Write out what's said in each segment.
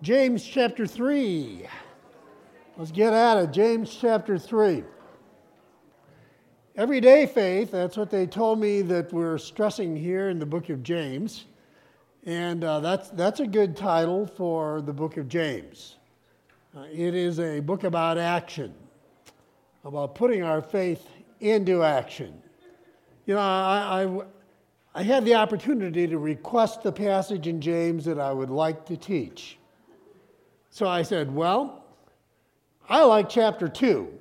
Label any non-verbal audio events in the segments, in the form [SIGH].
James chapter 3. Let's get at it. James chapter 3. Everyday faith, that's what they told me that we're stressing here in the book of James. And uh, that's, that's a good title for the book of James. Uh, it is a book about action, about putting our faith into action. You know, I, I, I had the opportunity to request the passage in James that I would like to teach. So I said, Well, I like chapter 2.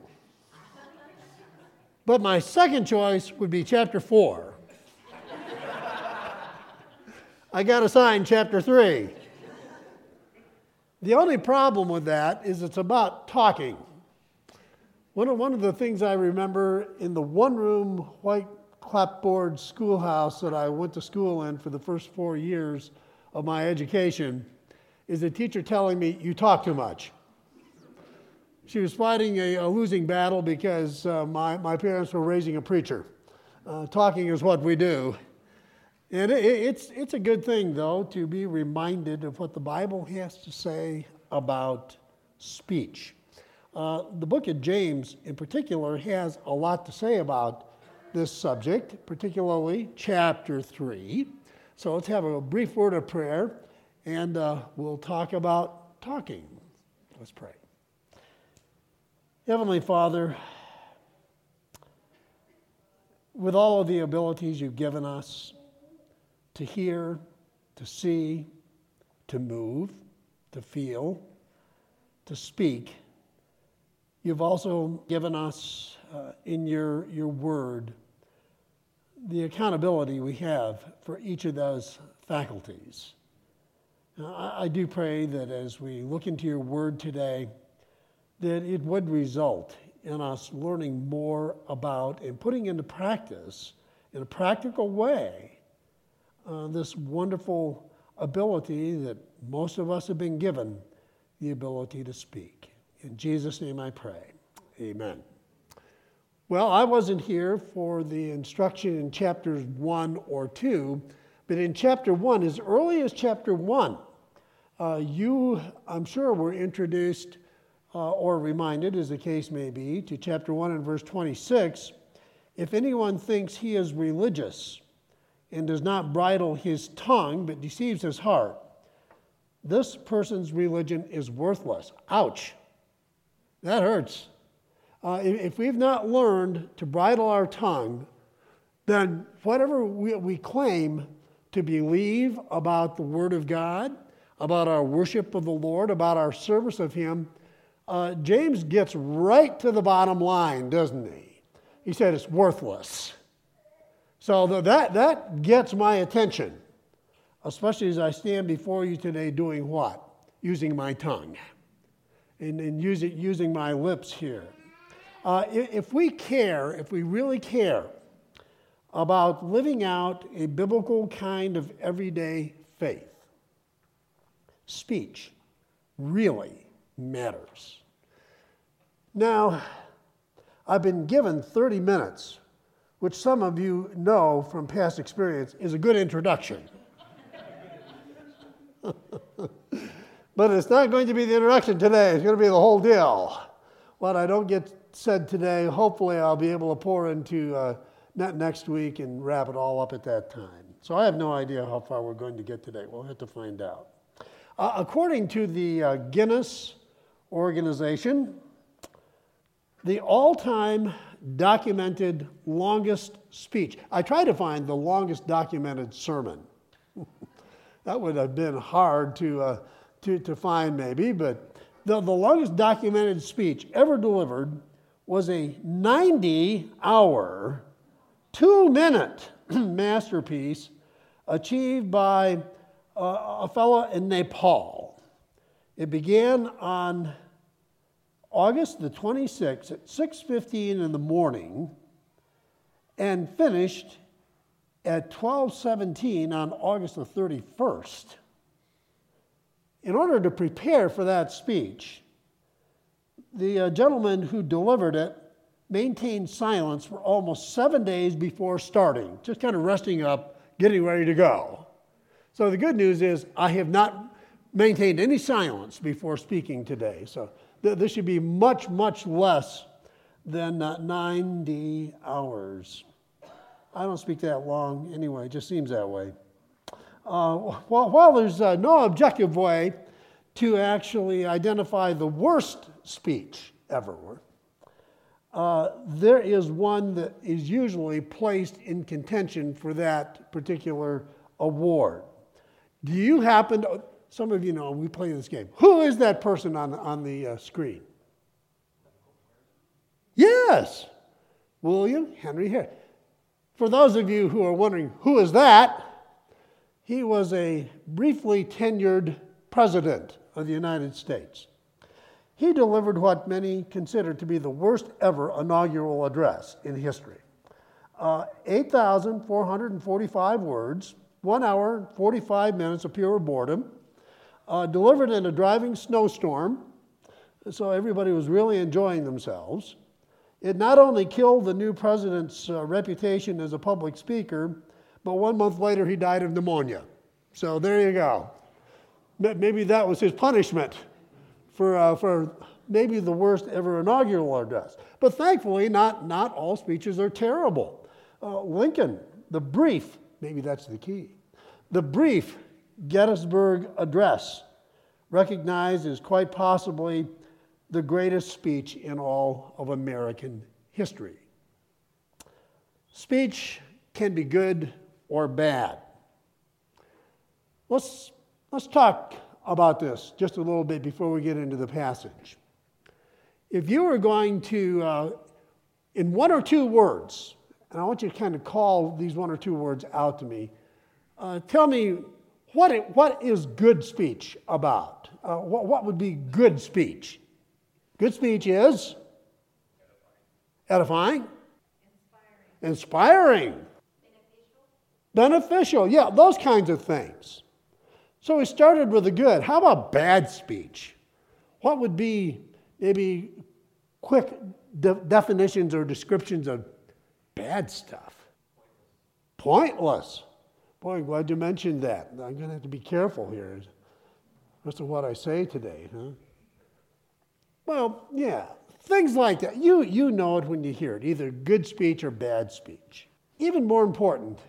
But my second choice would be chapter 4. I got assigned chapter 3. The only problem with that is it's about talking. One of, one of the things I remember in the one room white clapboard schoolhouse that I went to school in for the first four years of my education is a teacher telling me, You talk too much. She was fighting a, a losing battle because uh, my, my parents were raising a preacher. Uh, talking is what we do. And it, it's, it's a good thing, though, to be reminded of what the Bible has to say about speech. Uh, the book of James, in particular, has a lot to say about this subject, particularly chapter 3. So let's have a brief word of prayer and uh, we'll talk about talking. Let's pray. Heavenly Father, with all of the abilities you've given us to hear, to see, to move, to feel, to speak, you've also given us uh, in your, your word the accountability we have for each of those faculties. I do pray that as we look into your word today, that it would result in us learning more about and putting into practice, in a practical way, uh, this wonderful ability that most of us have been given the ability to speak. In Jesus' name I pray. Amen. Well, I wasn't here for the instruction in chapters one or two, but in chapter one, as early as chapter one, uh, you, I'm sure, were introduced uh, or reminded, as the case may be, to chapter 1 and verse 26. If anyone thinks he is religious and does not bridle his tongue but deceives his heart, this person's religion is worthless. Ouch. That hurts. Uh, if we've not learned to bridle our tongue, then whatever we, we claim to believe about the Word of God, about our worship of the Lord, about our service of Him, uh, James gets right to the bottom line, doesn't he? He said it's worthless. So that, that gets my attention, especially as I stand before you today doing what? Using my tongue and, and using, using my lips here. Uh, if we care, if we really care about living out a biblical kind of everyday faith, speech really matters. Now, I've been given 30 minutes, which some of you know from past experience is a good introduction. [LAUGHS] but it's not going to be the introduction today, it's going to be the whole deal. What I don't get said today, hopefully I'll be able to pour into uh, next week and wrap it all up at that time. So I have no idea how far we're going to get today. We'll have to find out. Uh, according to the uh, Guinness organization, the all time documented longest speech. I tried to find the longest documented sermon. [LAUGHS] that would have been hard to, uh, to, to find, maybe, but the, the longest documented speech ever delivered was a 90 hour, two minute [CLEARS THROAT] masterpiece achieved by a fellow in Nepal. It began on August the 26th at 6:15 in the morning and finished at 12:17 on August the 31st. In order to prepare for that speech, the uh, gentleman who delivered it maintained silence for almost seven days before starting, just kind of resting up, getting ready to go. So the good news is I have not maintained any silence before speaking today. So th- this should be much, much less than uh, 90 hours. I don't speak that long anyway, it just seems that way. Uh, while, while, there's uh, no objective way to actually identify the worst speech ever, uh, there is one that is usually placed in contention for that particular award. Do you happen to, some of you know, we play this game. Who is that person on, on the uh, screen? Yes, William Henry Harrison. For those of you who are wondering, who is that? He was a briefly tenured president of the United States. He delivered what many consider to be the worst ever inaugural address in history. Uh, 8,445 words, one hour, 45 minutes of pure boredom, uh, delivered in a driving snowstorm, so everybody was really enjoying themselves. It not only killed the new president's uh, reputation as a public speaker, but one month later he died of pneumonia. So there you go. Maybe that was his punishment for, uh, for maybe the worst ever inaugural address. But thankfully, not, not all speeches are terrible. Uh, Lincoln, the brief, maybe that's the key, the brief Gettysburg Address, recognized as quite possibly the greatest speech in all of American history. Speech can be good or bad. Let's, let's talk about this just a little bit before we get into the passage. If you were going to, uh, in one or two words, and I want you to kind of call these one or two words out to me, uh, tell me what, it, what is good speech about? Uh, what, what would be good speech? Good speech is edifying, inspiring, beneficial. Yeah, those kinds of things. So we started with the good. How about bad speech? What would be maybe quick de- definitions or descriptions of bad stuff? Pointless. Boy, I'm glad you mentioned that. I'm going to have to be careful here as to what I say today. Huh? Well, yeah, things like that. You, you know it when you hear it, either good speech or bad speech. Even more important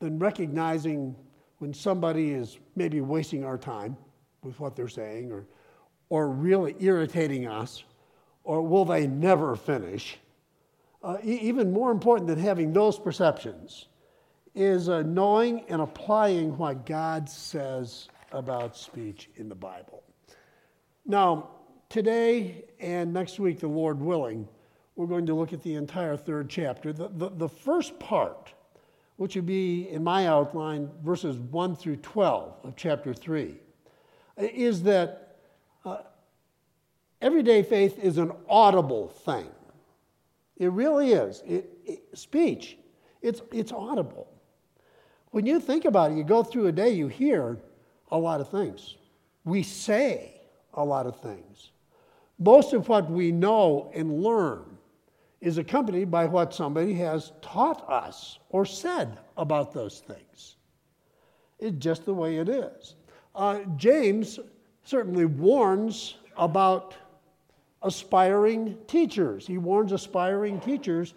than recognizing when somebody is maybe wasting our time with what they're saying or, or really irritating us, or will they never finish? Uh, even more important than having those perceptions is uh, knowing and applying what God says about speech in the Bible. Now, Today and next week, the Lord willing, we're going to look at the entire third chapter. The, the, the first part, which would be in my outline, verses 1 through 12 of chapter 3, is that uh, everyday faith is an audible thing. It really is. It, it, speech, it's, it's audible. When you think about it, you go through a day, you hear a lot of things. We say a lot of things. Most of what we know and learn is accompanied by what somebody has taught us or said about those things. It's just the way it is. Uh, James certainly warns about aspiring teachers. He warns aspiring teachers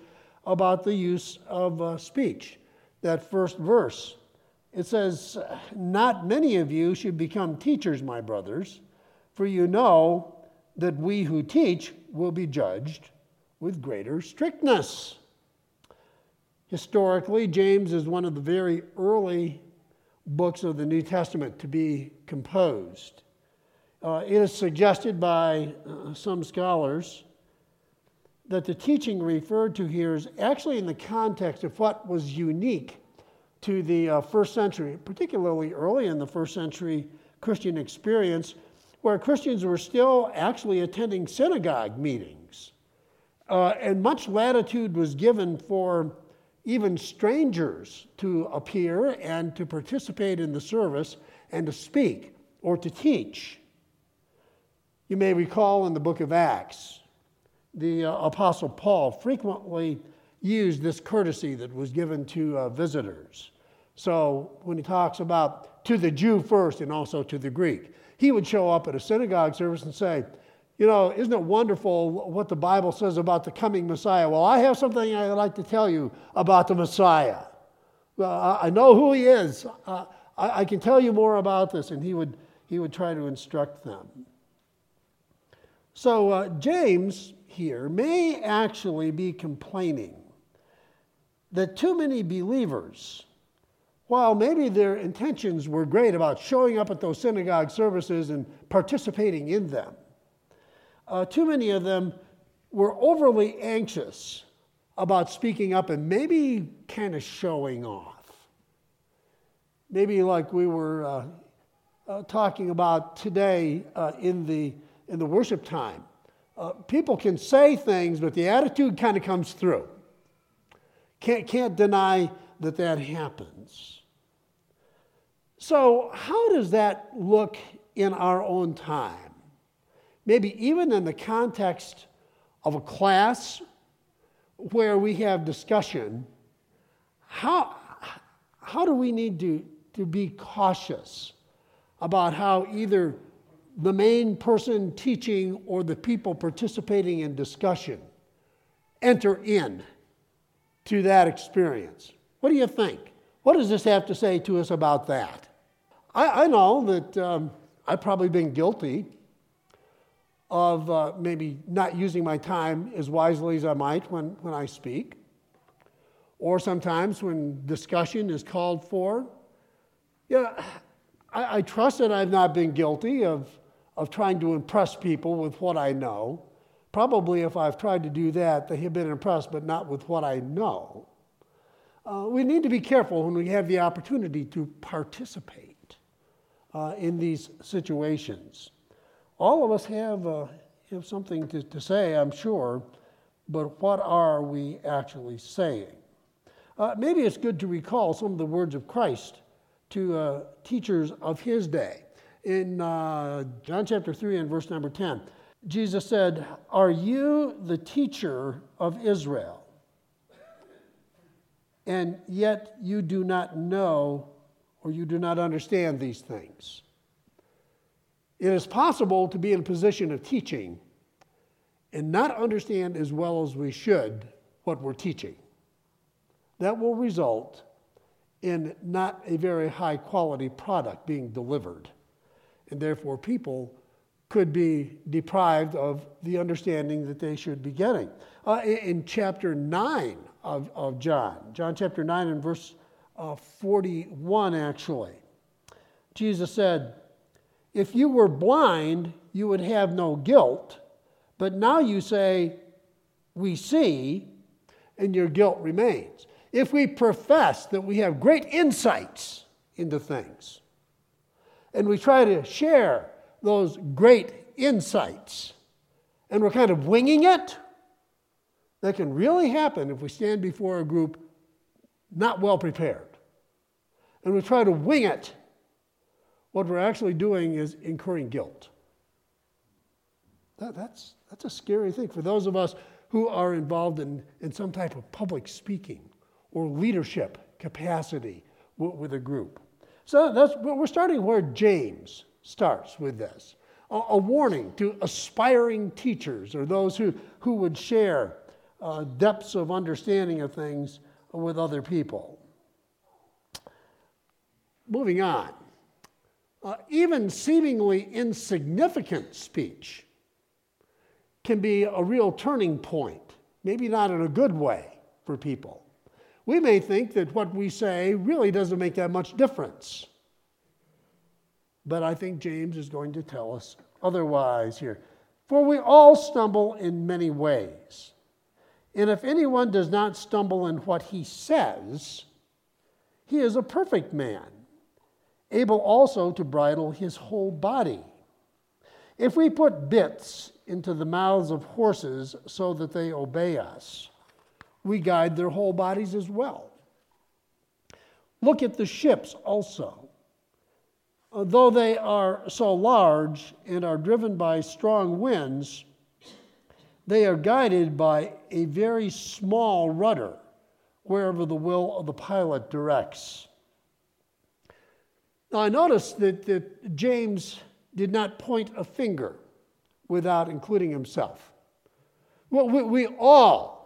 about the use of uh, speech. That first verse, it says, Not many of you should become teachers, my brothers, for you know that we who teach will be judged with greater strictness. Historically, James is one of the very early books of the New Testament to be composed. Uh, it is suggested by uh, some scholars that the teaching referred to here is actually in the context of what was unique to the uh, first century, particularly early in the first century Christian experience, where Christians were still actually attending synagogue meetings. Uh, and much latitude was given for even strangers to appear and to participate in the service and to speak or to teach. You may recall in the book of Acts, the uh, Apostle Paul frequently used this courtesy that was given to uh, visitors. So when he talks about to the Jew first and also to the Greek, he would show up at a synagogue service and say, you know, isn't it wonderful what the Bible says about the coming Messiah? Well, I have something I'd like to tell you about the Messiah. Well, I know who he is. I, I can tell you more about this. And he would, he would try to instruct them. So, uh, James here may actually be complaining that too many believers, while maybe their intentions were great about showing up at those synagogue services and participating in them, uh, too many of them were overly anxious about speaking up and maybe kind of showing off. Maybe like we were uh, uh, talking about today uh, in, the, in the worship time. Uh, people can say things, but the attitude kind of comes through. Can't, can't deny that that happens. So, how does that look in our own time? maybe even in the context of a class where we have discussion, how, how do we need to, to be cautious about how either the main person teaching or the people participating in discussion enter in to that experience? What do you think? What does this have to say to us about that? I, I know that um, I've probably been guilty of uh, maybe not using my time as wisely as I might when, when I speak, or sometimes when discussion is called for. Yeah, I, I trust that I've not been guilty of, of trying to impress people with what I know. Probably if I've tried to do that, they have been impressed, but not with what I know. Uh, we need to be careful when we have the opportunity to participate uh, in these situations all of us have, uh, have something to, to say, I'm sure, but what are we actually saying? Uh, maybe it's good to recall some of the words of Christ to uh, teachers of his day. In uh, John chapter 3 and verse number 10, Jesus said, Are you the teacher of Israel? And yet you do not know or you do not understand these things. It is possible to be in a position of teaching and not understand as well as we should what we're teaching. That will result in not a very high quality product being delivered. And therefore, people could be deprived of the understanding that they should be getting. Uh, in, chapter 9 of, of John, John chapter 9 and verse uh, 41, actually, Jesus said, if you were blind, you would have no guilt. But now you say, We see, and your guilt remains. If we profess that we have great insights into things, and we try to share those great insights, and we're kind of winging it, that can really happen if we stand before a group not well prepared. And we try to wing it what we're actually doing is incurring guilt. That, that's, that's a scary thing for those of us who are involved in, in some type of public speaking or leadership capacity with a group. So that's, we're starting where James starts with this a, a warning to aspiring teachers or those who, who would share uh, depths of understanding of things with other people. Moving on uh, even seemingly insignificant speech can be a real turning point, maybe not in a good way for people. We may think that what we say really doesn't make that much difference. But I think James is going to tell us otherwise here. For we all stumble in many ways. And if anyone does not stumble in what he says, he is a perfect man able also to bridle his whole body. If we put bits into the mouths of horses so that they obey us, we guide their whole bodies as well. Look at the ships also. Uh, though they are so large and are driven by strong winds, they are guided by a very small rudder wherever the will of the pilot directs. Now, I notice that, that James did not point a finger without including himself. Well, we, we all,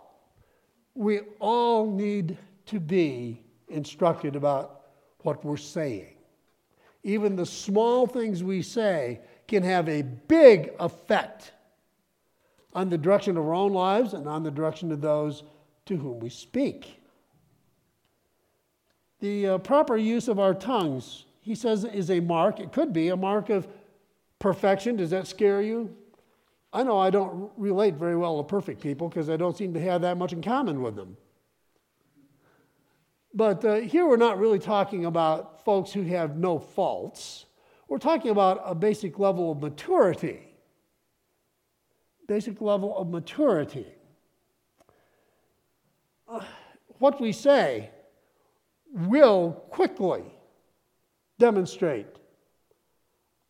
we all need to be instructed about what we're saying. Even the small things we say can have a big effect on the direction of our own lives and on the direction of those to whom we speak. The uh, proper use of our tongues, he says, is a mark. It could be a mark of perfection. Does that scare you? I know I don't relate very well to perfect people because I don't seem to have that much in common with them. But uh, here we're not really talking about folks who have no faults. We're talking about a basic level of maturity. Basic level of maturity. Uh, what we say will quickly demonstrate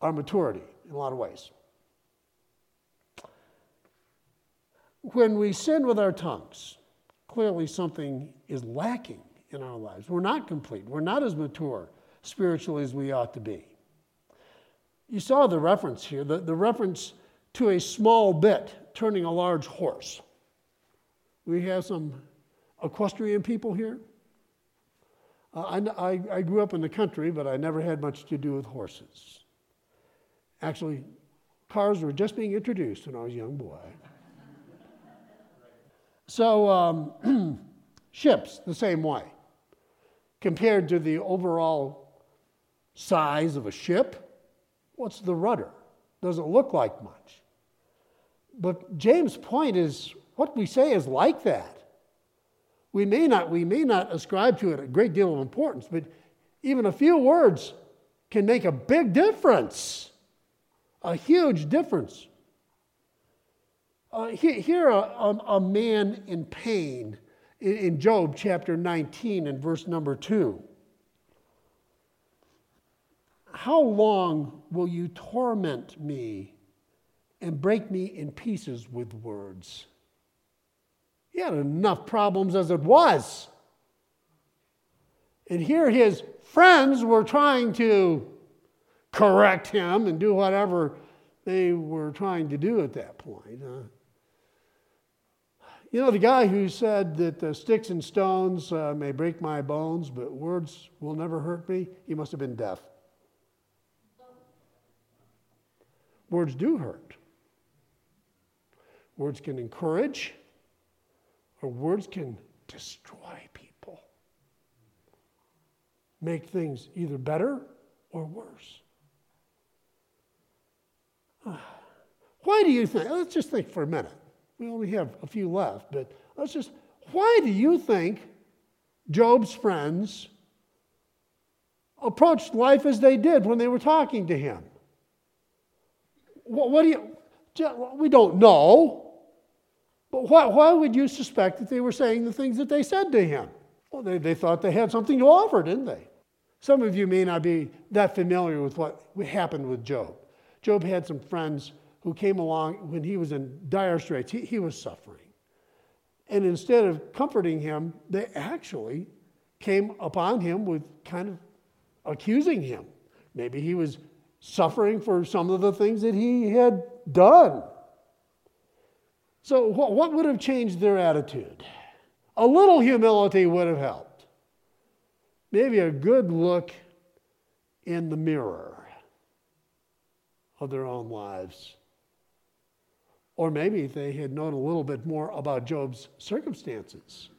our maturity in a lot of ways. When we sin with our tongues, clearly something is lacking in our lives. We're not complete. We're not as mature spiritually as we ought to be. You saw the reference here, the, the reference to a small bit turning a large horse. We have some equestrian people here. Uh, I, I, I grew up in the country, but I never had much to do with horses. Actually, cars were just being introduced when I was a young boy. So, um, [CLEARS THROAT] ships, the same way compared to the overall size of a ship, what's the rudder? Doesn't look like much. But James' point is what we say is like that. We may not, we may not ascribe to it a great deal of importance, but even a few words can make a big difference, a huge difference. Uh, here, a, a, a man in pain in Job chapter 19 and verse number 2. How long will you torment me and break me in pieces with words? He had enough problems as it was. And here his friends were trying to correct him and do whatever they were trying to do at that point. Uh, you know, the guy who said that sticks and stones uh, may break my bones, but words will never hurt me, he must have been deaf. Words do hurt. Words can encourage, or words can destroy people, make things either better or worse. Why do you think? Let's just think for a minute. We only have a few left, but let's just. Why do you think Job's friends approached life as they did when they were talking to him? What, what do you. We don't know. But why, why would you suspect that they were saying the things that they said to him? Well, they, they thought they had something to offer, didn't they? Some of you may not be that familiar with what happened with Job. Job had some friends who came along when he was in dire straits. He, he was suffering. And instead of comforting him, they actually came upon him with kind of accusing him. Maybe he was suffering for some of the things that he had done. So, what, what would have changed their attitude? A little humility would have helped. Maybe a good look in the mirror of their own lives or maybe they had known a little bit more about Job's circumstances.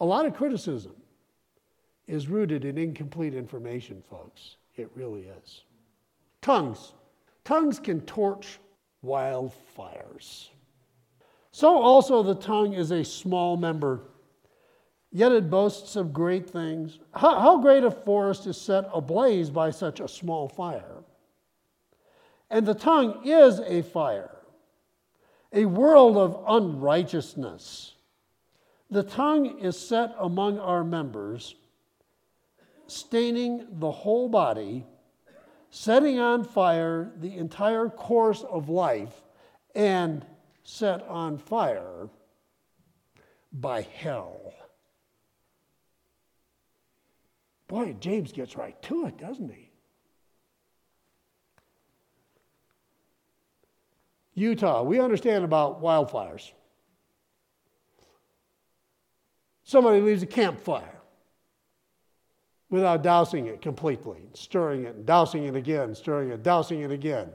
A lot of criticism is rooted in incomplete information, folks. It really is. Tongues. Tongues can torch wildfires. So also the tongue is a small member, yet it boasts of great things. How, how great a forest is set ablaze by such a small fire? And the tongue is a fire, a world of unrighteousness. The tongue is set among our members, staining the whole body, setting on fire the entire course of life, and set on fire by hell. Boy, James gets right to it, doesn't he? Utah, we understand about wildfires. Somebody leaves a campfire without dousing it completely, stirring it, dousing it again, stirring it, dousing it again.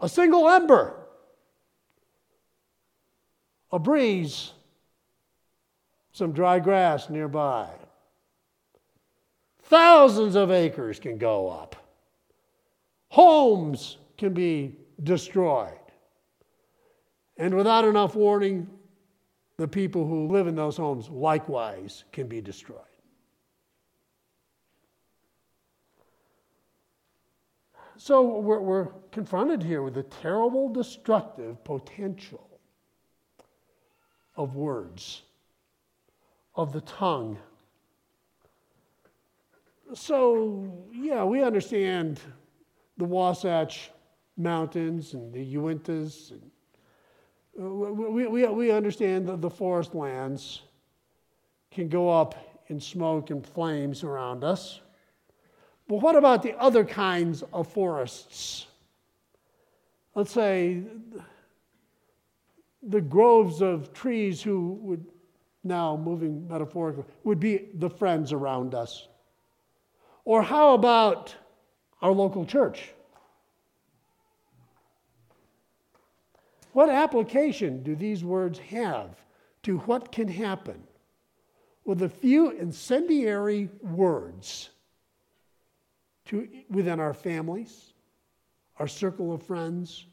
A single ember, a breeze, some dry grass nearby. Thousands of acres can go up. Homes can be destroyed. And without enough warning, the people who live in those homes likewise can be destroyed. So we're, we're confronted here with the terrible destructive potential of words, of the tongue. So, yeah, we understand the Wasatch Mountains and the Uintas. Uh, we, we, we understand that the forest lands can go up in smoke and flames around us. But what about the other kinds of forests? Let's say the groves of trees who would now moving metaphorically would be the friends around us. Or how about our local church? What application do these words have to what can happen with a few incendiary words to, within our families, our circle of friends,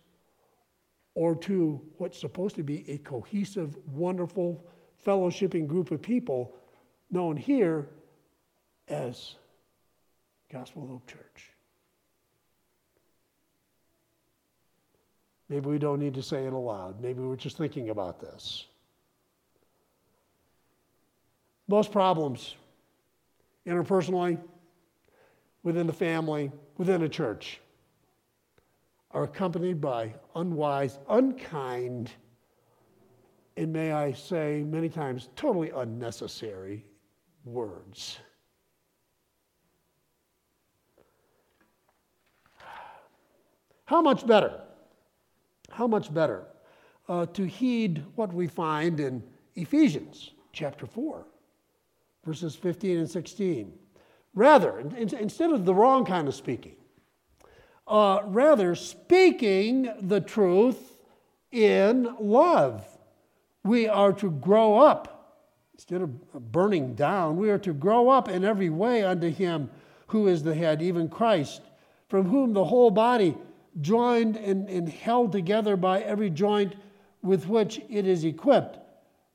or to what's supposed to be a cohesive, wonderful, fellowshipping group of people known here as Gospel Hope Church. Maybe we don't need to say it aloud. Maybe we're just thinking about this. Most problems, interpersonally, within the family, within a church, are accompanied by unwise, unkind, and may I say many times totally unnecessary words. How much better? How much better uh, to heed what we find in Ephesians chapter 4, verses 15 and 16. Rather, in, instead of the wrong kind of speaking, uh, rather speaking the truth in love. We are to grow up. Instead of burning down, we are to grow up in every way unto Him who is the head, even Christ, from whom the whole body, joined and, and held together by every joint with which it is equipped,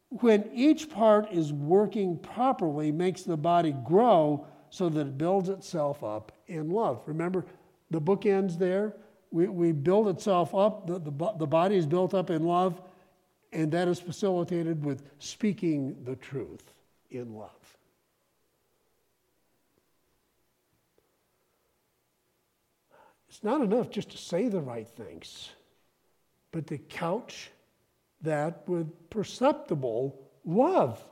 when each part is working properly, makes the body grow so that it builds itself up in love. Remember, the book ends there. We, we build itself up, the, the, the body is built up in love, and that is facilitated with speaking the truth in love. It's not enough just to say the right things, but to couch that with perceptible love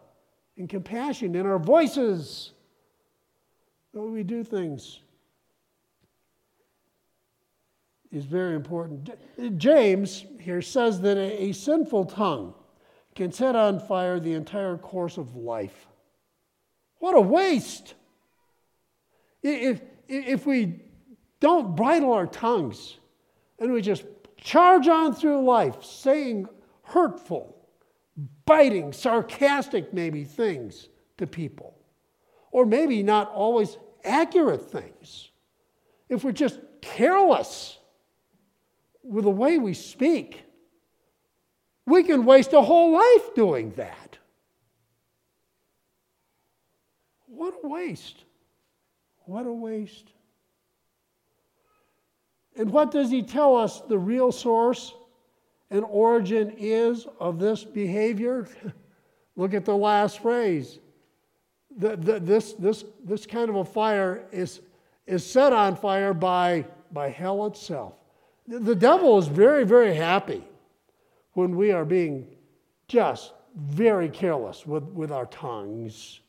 and compassion in our voices. When we do things is very important. James here says that a, a sinful tongue can set on fire the entire course of life. What a waste! If, if we don't bridle our tongues and we just charge on through life saying hurtful, biting, sarcastic, maybe things to people, or maybe not always accurate things, if we're just careless with the way we speak. We can waste a whole life doing that. What a waste. What a waste. And what does he tell us the real source and origin is of this behavior? [LAUGHS] Look at the last phrase. The, the, this, this, this kind of a fire is, is set on fire by, by hell itself. The devil is very, very happy when we are being just very careless with, with our tongues.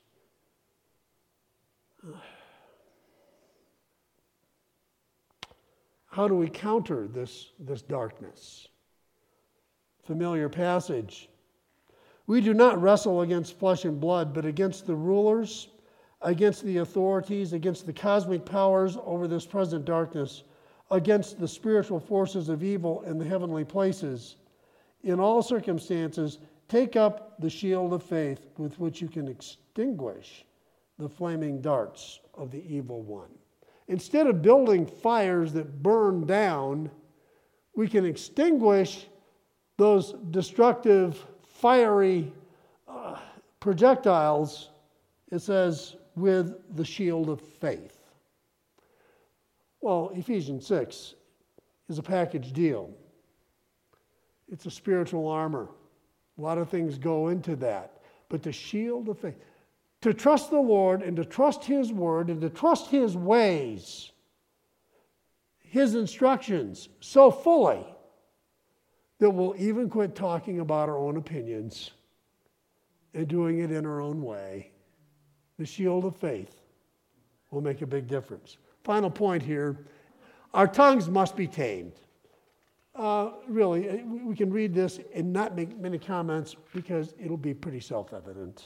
How do we counter this, this darkness? Familiar passage. We do not wrestle against flesh and blood, but against the rulers, against the authorities, against the cosmic powers over this present darkness, against the spiritual forces of evil in the heavenly places. In all circumstances, take up the shield of faith with which you can extinguish the flaming darts of the evil one. Instead of building fires that burn down, we can extinguish those destructive, fiery uh, projectiles, it says, with the shield of faith. Well, Ephesians 6 is a package deal. It's a spiritual armor. A lot of things go into that. But the shield of faith, to trust the Lord and to trust His word and to trust His ways, His instructions so fully that we'll even quit talking about our own opinions and doing it in our own way. The shield of faith will make a big difference. Final point here our tongues must be tamed. Uh, really, we can read this and not make many comments because it'll be pretty self evident.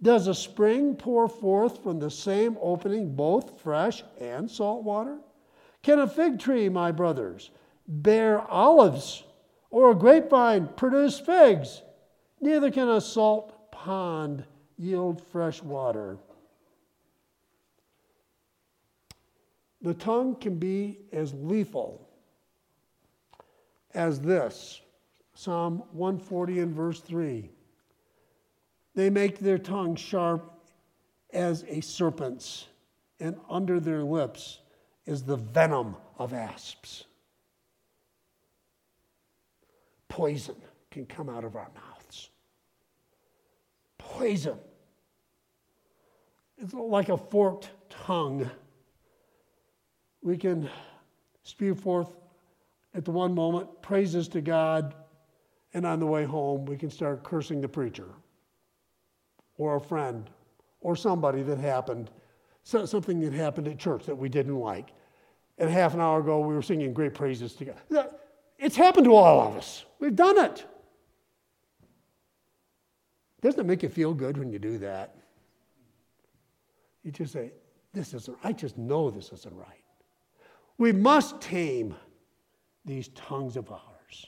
Does a spring pour forth from the same opening both fresh and salt water? Can a fig tree, my brothers, bear olives, or a grapevine produce figs? Neither can a salt pond yield fresh water. The tongue can be as lethal as this Psalm 140 and verse 3. They make their tongue sharp as a serpent's, and under their lips is the venom of asps. Poison can come out of our mouths. Poison. It's like a forked tongue. We can spew forth at the one moment praises to God, and on the way home, we can start cursing the preacher or a friend or somebody that happened, something that happened at church that we didn't like. And half an hour ago, we were singing great praises together. It's happened to all of us. We've done it. Doesn't it make you feel good when you do that? You just say, This isn't, I just know this isn't right. We must tame these tongues of ours.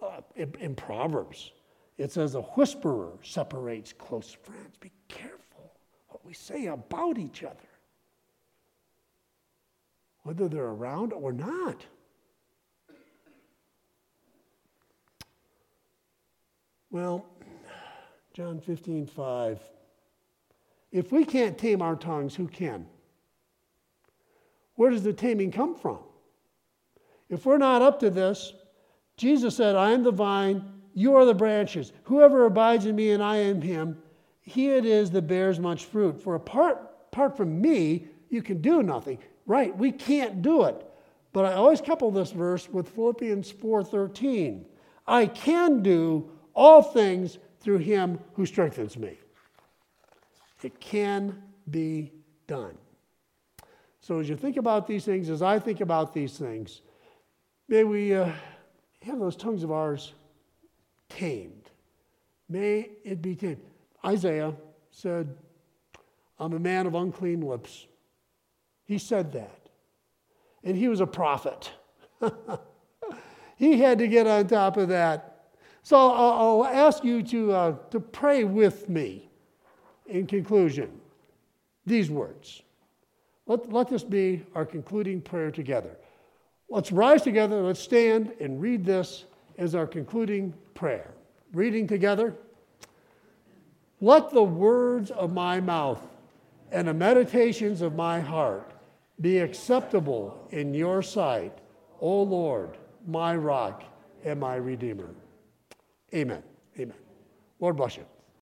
Uh, in, in Proverbs, it says a whisperer separates close friends. Be careful what we say about each other, whether they're around or not. Well, John 15, 5. If we can't tame our tongues, who can? Where does the taming come from? If we're not up to this, Jesus said, I am the vine, you are the branches. Whoever abides in me and I in him, he it is that bears much fruit. For apart, apart from me, you can do nothing. Right, we can't do it. But I always couple this verse with Philippians 4:13. I can do all things through him who strengthens me. It can be done. So as you think about these things, as I think about these things, may we uh, have those tongues of ours tamed. May it be tamed. Isaiah said, I'm a man of unclean lips. He said that. And he was a prophet. [LAUGHS] he had to get on top of that. So I'll, ask you to, uh, to pray with me in conclusion. These words. Let, let this be our concluding prayer together. Let's rise together, let's stand and read this as our concluding prayer. Reading together. Let the words of my mouth and the meditations of my heart be acceptable in your sight, O Lord, my rock and my redeemer. Amen. Amen. Lord bless you.